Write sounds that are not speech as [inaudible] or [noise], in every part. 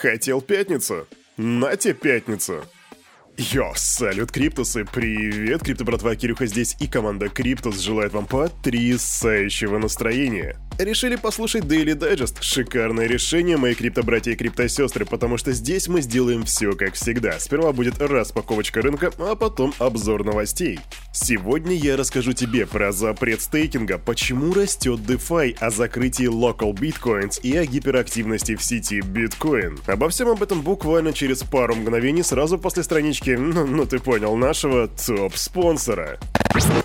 Хотел пятницу? На тебе пятницу! Йо, салют, Криптусы! Привет, Крипто братва, Кирюха здесь и команда Криптус желает вам потрясающего настроения. Решили послушать Daily Digest? Шикарное решение, мои крипто-братья и крипто-сестры, потому что здесь мы сделаем все как всегда. Сперва будет распаковочка рынка, а потом обзор новостей. Сегодня я расскажу тебе про запрет стейкинга, почему растет DeFi, о закрытии Local Bitcoins и о гиперактивности в сети Bitcoin. Обо всем об этом буквально через пару мгновений сразу после странички, [laughs] ну, ну ты понял, нашего топ-спонсора.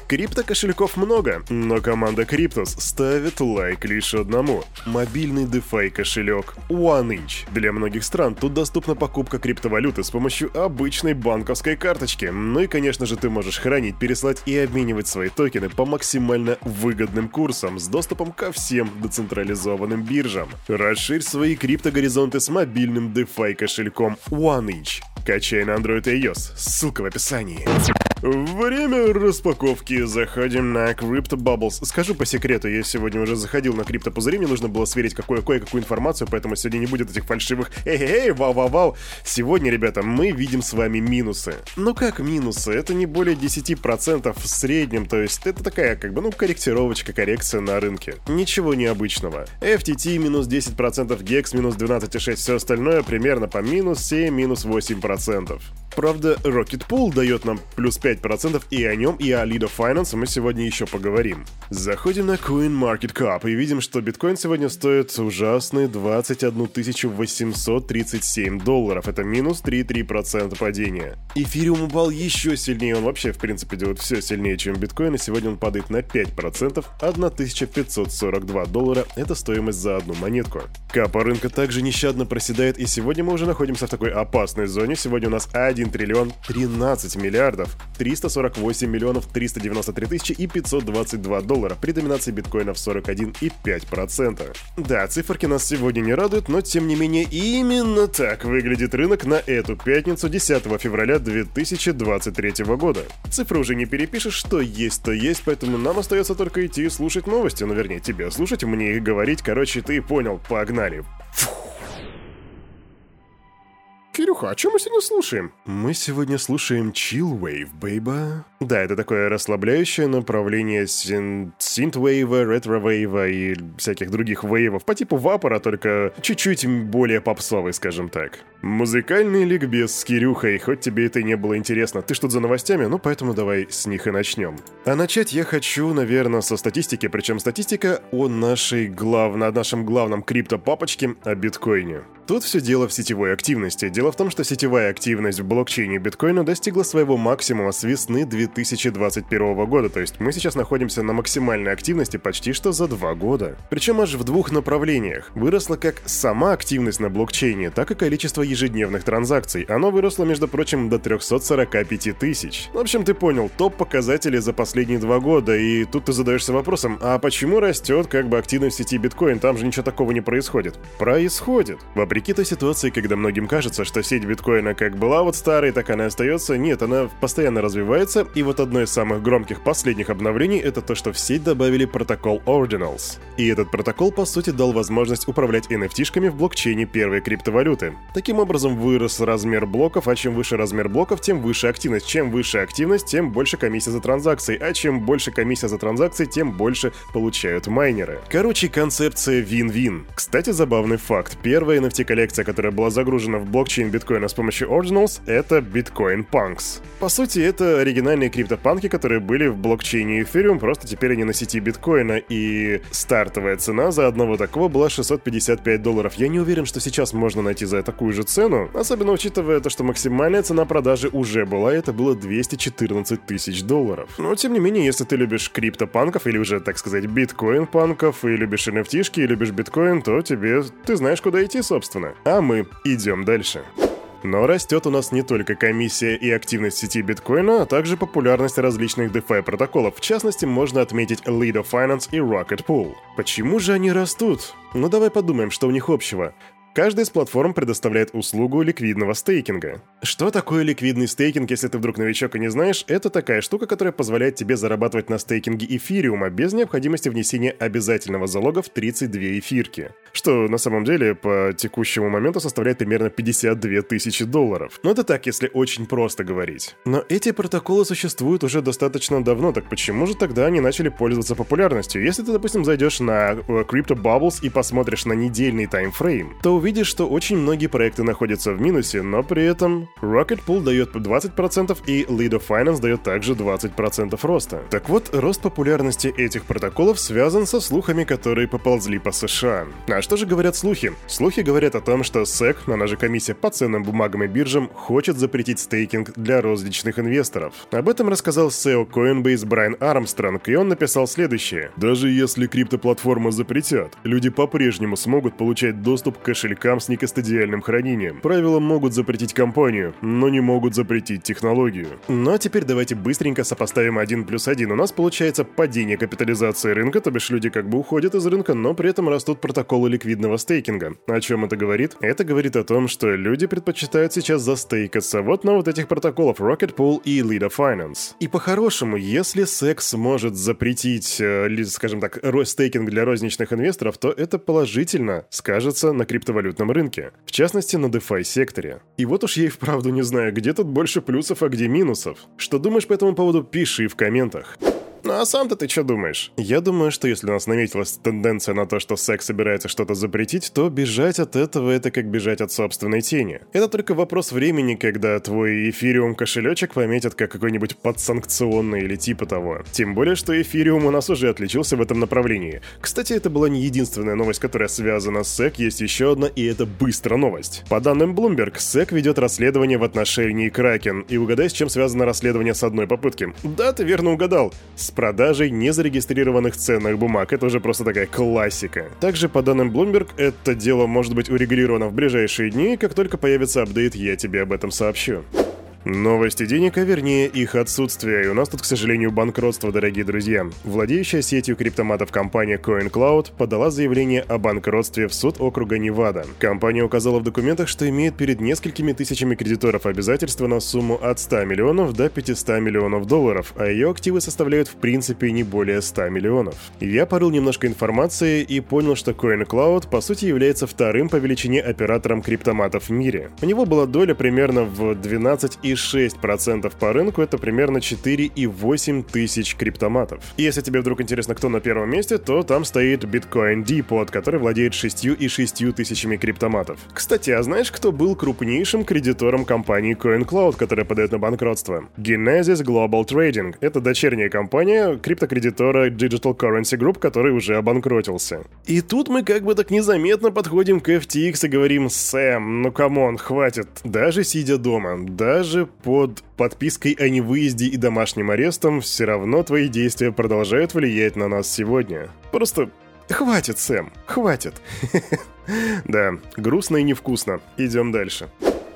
Крипто-кошельков много, но команда Криптус ставит лайк лишь одному. Мобильный DeFi кошелек OneInch. Для многих стран тут доступна покупка криптовалюты с помощью обычной банковской карточки. Ну и, конечно же, ты можешь хранить, переслать и обменивать свои токены по максимально выгодным курсам с доступом ко всем децентрализованным биржам. Расширь свои криптогоризонты с мобильным DeFi кошельком OneInch. Качай на Android и iOS. Ссылка в описании. Время распаковки. Заходим на Crypto Bubbles. Скажу по секрету, я сегодня уже заходил на крипто пузыри, мне нужно было сверить какое, кое-какую информацию, поэтому сегодня не будет этих фальшивых эй-эй, вау-вау-вау. Сегодня, ребята, мы видим с вами минусы. Ну как минусы? Это не более 10% в среднем, то есть это такая, как бы, ну, корректировочка, коррекция на рынке. Ничего необычного. FTT минус 10%, GEX минус 12,6%, все остальное примерно по минус 7, минус 8%. Правда, Rocket Pool дает нам плюс 5%, и о нем, и о Lido Finance мы сегодня еще поговорим. Заходим на CoinMarketCap и видим, что биткоин сегодня стоит ужасные 21 837 долларов. Это минус 3,3% падения. Эфириум упал еще сильнее, он вообще, в принципе, делает все сильнее, чем биткоин, и сегодня он падает на 5%, 1542 доллара – это стоимость за одну монетку. Капа рынка также нещадно проседает, и сегодня мы уже находимся в такой опасной зоне. Сегодня у нас 1 триллион 13 миллиардов 348 миллионов 393 тысячи и 522 доллара при доминации биткоина в 41,5%. Да, циферки нас сегодня не радуют, но тем не менее именно так выглядит рынок на эту пятницу 10 февраля 2023 года. Цифры уже не перепишешь, что есть, то есть, поэтому нам остается только идти и слушать новости, ну вернее тебе слушать, мне их говорить, короче, ты понял, погнали. Фух. Кирюха, а что мы сегодня слушаем? Мы сегодня слушаем Chill Wave, бейба. Да, это такое расслабляющее направление син... синт-вейва, ретро-вейва и всяких других вейвов по типу вапора, только чуть-чуть более попсовый, скажем так. Музыкальный ликбез с Кирюхой, хоть тебе это и не было интересно. Ты что за новостями? Ну, поэтому давай с них и начнем. А начать я хочу, наверное, со статистики, причем статистика о нашей глав... о нашем главном крипто-папочке, о биткоине. Тут все дело в сетевой активности. Дело в том, что сетевая активность в блокчейне биткоина достигла своего максимума с весны 2021 года, то есть мы сейчас находимся на максимальной активности почти что за два года. Причем аж в двух направлениях. Выросла как сама активность на блокчейне, так и количество ежедневных транзакций. Оно выросло, между прочим, до 345 тысяч. В общем, ты понял, топ показатели за последние два года, и тут ты задаешься вопросом, а почему растет как бы активность сети биткоин, там же ничего такого не происходит? Происходит. Вопреки той ситуации, когда многим кажется, что сеть биткоина как была вот старой, так она и остается, нет, она постоянно развивается, и вот одно из самых громких последних обновлений это то, что в сеть добавили протокол Ordinals. И этот протокол, по сути, дал возможность управлять NFT-шками в блокчейне первой криптовалюты. Таким образом, вырос размер блоков, а чем выше размер блоков, тем выше активность. Чем выше активность, тем больше комиссия за транзакции, а чем больше комиссия за транзакции, тем больше получают майнеры. Короче, концепция вин-вин. Кстати, забавный факт. Первая NFT коллекция, которая была загружена в блокчейн биткоина с помощью Ordinals, это Bitcoin Punks. По сути, это оригинальные криптопанки, которые были в блокчейне Ethereum, просто теперь они на сети биткоина, и стартовая цена за одного такого была 655 долларов. Я не уверен, что сейчас можно найти за такую же цену, особенно учитывая то, что максимальная цена продажи уже была, и это было 214 тысяч долларов. Но, тем не менее, если ты любишь криптопанков, или уже, так сказать, биткоин-панков, и любишь NFT-шки, и любишь биткоин, то тебе... ты знаешь, куда идти, собственно. А мы идем дальше. Но растет у нас не только комиссия и активность сети биткоина, а также популярность различных DeFi протоколов. В частности, можно отметить Lido Finance и Rocket Pool. Почему же они растут? Ну давай подумаем, что у них общего. Каждая из платформ предоставляет услугу ликвидного стейкинга. Что такое ликвидный стейкинг, если ты вдруг новичок и не знаешь? Это такая штука, которая позволяет тебе зарабатывать на стейкинге эфириума без необходимости внесения обязательного залога в 32 эфирки. Что на самом деле по текущему моменту составляет примерно 52 тысячи долларов. Но это так, если очень просто говорить. Но эти протоколы существуют уже достаточно давно, так почему же тогда они начали пользоваться популярностью? Если ты, допустим, зайдешь на э, Crypto Bubbles и посмотришь на недельный таймфрейм, то увидишь, что очень многие проекты находятся в минусе, но при этом Rocket Pool дает 20% и Lido Finance дает также 20% роста. Так вот, рост популярности этих протоколов связан со слухами, которые поползли по США. А что же говорят слухи? Слухи говорят о том, что SEC, она же комиссия по ценным бумагам и биржам, хочет запретить стейкинг для розничных инвесторов. Об этом рассказал SEO Coinbase Брайан Армстронг, и он написал следующее. Даже если криптоплатформы запретят, люди по-прежнему смогут получать доступ к кошелькам с некастодиальным хранением. Правила могут запретить компанию, но не могут запретить технологию. Ну а теперь давайте быстренько сопоставим 1 плюс 1. У нас получается падение капитализации рынка, то бишь люди как бы уходят из рынка, но при этом растут протоколы ликвидного стейкинга. О чем это говорит? Это говорит о том, что люди предпочитают сейчас застейкаться вот на вот этих протоколах Rocket Pool и Lida Finance. И по-хорошему, если секс может запретить, э, скажем так, стейкинг для розничных инвесторов, то это положительно скажется на криптовалютном рынке, в частности на DeFi секторе. И вот уж я и вправду не знаю, где тут больше плюсов, а где минусов. Что думаешь по этому поводу, пиши в комментах. Ну а сам-то ты что думаешь? Я думаю, что если у нас наметилась тенденция на то, что секс собирается что-то запретить, то бежать от этого это как бежать от собственной тени. Это только вопрос времени, когда твой эфириум кошелечек пометят как какой-нибудь подсанкционный или типа того. Тем более, что эфириум у нас уже отличился в этом направлении. Кстати, это была не единственная новость, которая связана с SEC, есть еще одна, и это быстро новость. По данным Bloomberg, SEC ведет расследование в отношении Kraken. И угадай, с чем связано расследование с одной попытки. Да, ты верно угадал. С продажей незарегистрированных ценных бумаг. Это уже просто такая классика. Также, по данным Bloomberg, это дело может быть урегулировано в ближайшие дни, как только появится апдейт, я тебе об этом сообщу. Новости денег, а вернее их отсутствие. И у нас тут, к сожалению, банкротство, дорогие друзья. Владеющая сетью криптоматов компания CoinCloud подала заявление о банкротстве в суд округа Невада. Компания указала в документах, что имеет перед несколькими тысячами кредиторов обязательства на сумму от 100 миллионов до 500 миллионов долларов, а ее активы составляют в принципе не более 100 миллионов. Я порыл немножко информации и понял, что CoinCloud по сути является вторым по величине оператором криптоматов в мире. У него была доля примерно в 12 и 4,6% по рынку, это примерно 4,8 тысяч криптоматов. И если тебе вдруг интересно, кто на первом месте, то там стоит Bitcoin Depot, который владеет 6,6 тысячами криптоматов. Кстати, а знаешь, кто был крупнейшим кредитором компании CoinCloud, которая подает на банкротство? Genesis Global Trading. Это дочерняя компания криптокредитора Digital Currency Group, который уже обанкротился. И тут мы как бы так незаметно подходим к FTX и говорим, Сэм, ну come on, хватит. Даже сидя дома, даже под подпиской о невыезде и домашним арестом, все равно твои действия продолжают влиять на нас сегодня. Просто хватит, Сэм, хватит. [laughs] Да, грустно и невкусно. Идем дальше.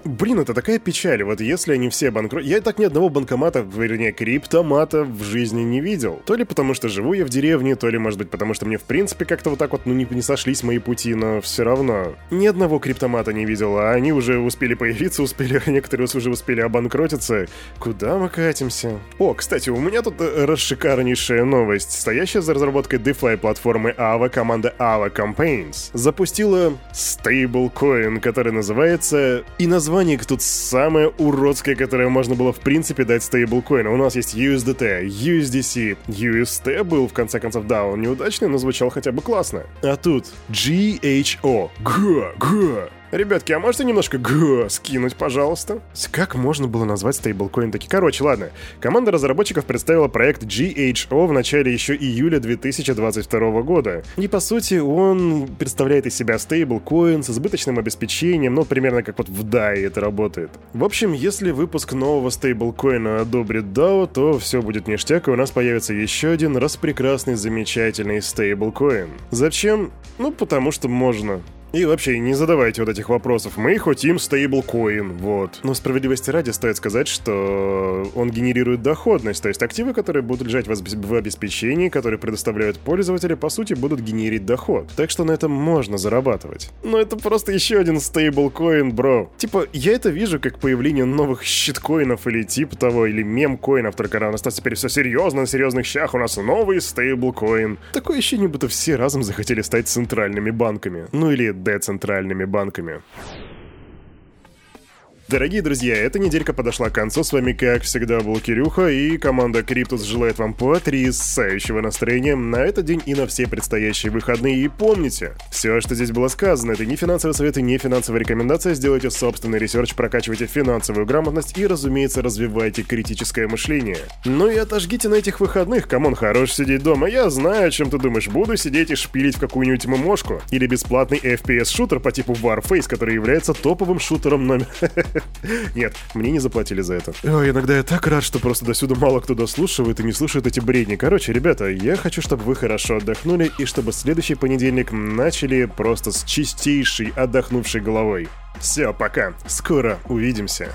Блин, это такая печаль. Вот если они все банкрот... Я так ни одного банкомата, вернее, криптомата в жизни не видел. То ли потому, что живу я в деревне, то ли, может быть, потому что мне в принципе как-то вот так вот, ну, не, не сошлись мои пути, но все равно. Ни одного криптомата не видел, а они уже успели появиться, успели, [laughs] некоторые уже успели обанкротиться. Куда мы катимся? О, кстати, у меня тут э, расшикарнейшая новость. Стоящая за разработкой DeFi платформы AVA команда AVA Campaigns запустила стейблкоин, который называется... И название название тут самое уродское, которое можно было в принципе дать стейблкоину. У нас есть USDT, USDC, UST был в конце концов, да, он неудачный, но звучал хотя бы классно. А тут GHO. Г, Г. Ребятки, а можете немножко г скинуть, пожалуйста? Как можно было назвать стейблкоин таки? Короче, ладно. Команда разработчиков представила проект GHO в начале еще июля 2022 года. И по сути он представляет из себя стейблкоин с избыточным обеспечением, но примерно как вот в DAI это работает. В общем, если выпуск нового стейблкоина одобрит DAO, то все будет ништяк, и у нас появится еще один распрекрасный, замечательный стейблкоин. Зачем? Ну, потому что можно. И вообще, не задавайте вот этих вопросов. Мы хотим стейблкоин, вот. Но справедливости ради стоит сказать, что он генерирует доходность, то есть активы, которые будут лежать в обеспечении, которые предоставляют пользователи, по сути, будут генерить доход. Так что на этом можно зарабатывать. Но это просто еще один стейблкоин, бро. Типа, я это вижу как появление новых щиткоинов или типа того, или мемкоинов, только у нас теперь все серьезно, на серьезных щах у нас новый стейблкоин. Такое ощущение, будто все разом захотели стать центральными банками. Ну или децентральными банками. Дорогие друзья, эта неделька подошла к концу. С вами, как всегда, был Кирюха, и команда Криптус желает вам потрясающего настроения на этот день и на все предстоящие выходные. И помните, все, что здесь было сказано, это не финансовый совет и не финансовая рекомендация. Сделайте собственный research, прокачивайте финансовую грамотность и, разумеется, развивайте критическое мышление. Ну и отожгите на этих выходных. Come on, хорош сидеть дома. Я знаю, о чем ты думаешь. Буду сидеть и шпилить в какую-нибудь MMO шку. Или бесплатный FPS-шутер по типу Warface, который является топовым шутером номер... [laughs] Нет, мне не заплатили за это. Ой, иногда я так рад, что просто до сюда мало кто дослушивает и не слушает эти бредни. Короче, ребята, я хочу, чтобы вы хорошо отдохнули и чтобы следующий понедельник начали просто с чистейшей отдохнувшей головой. Все, пока. Скоро увидимся.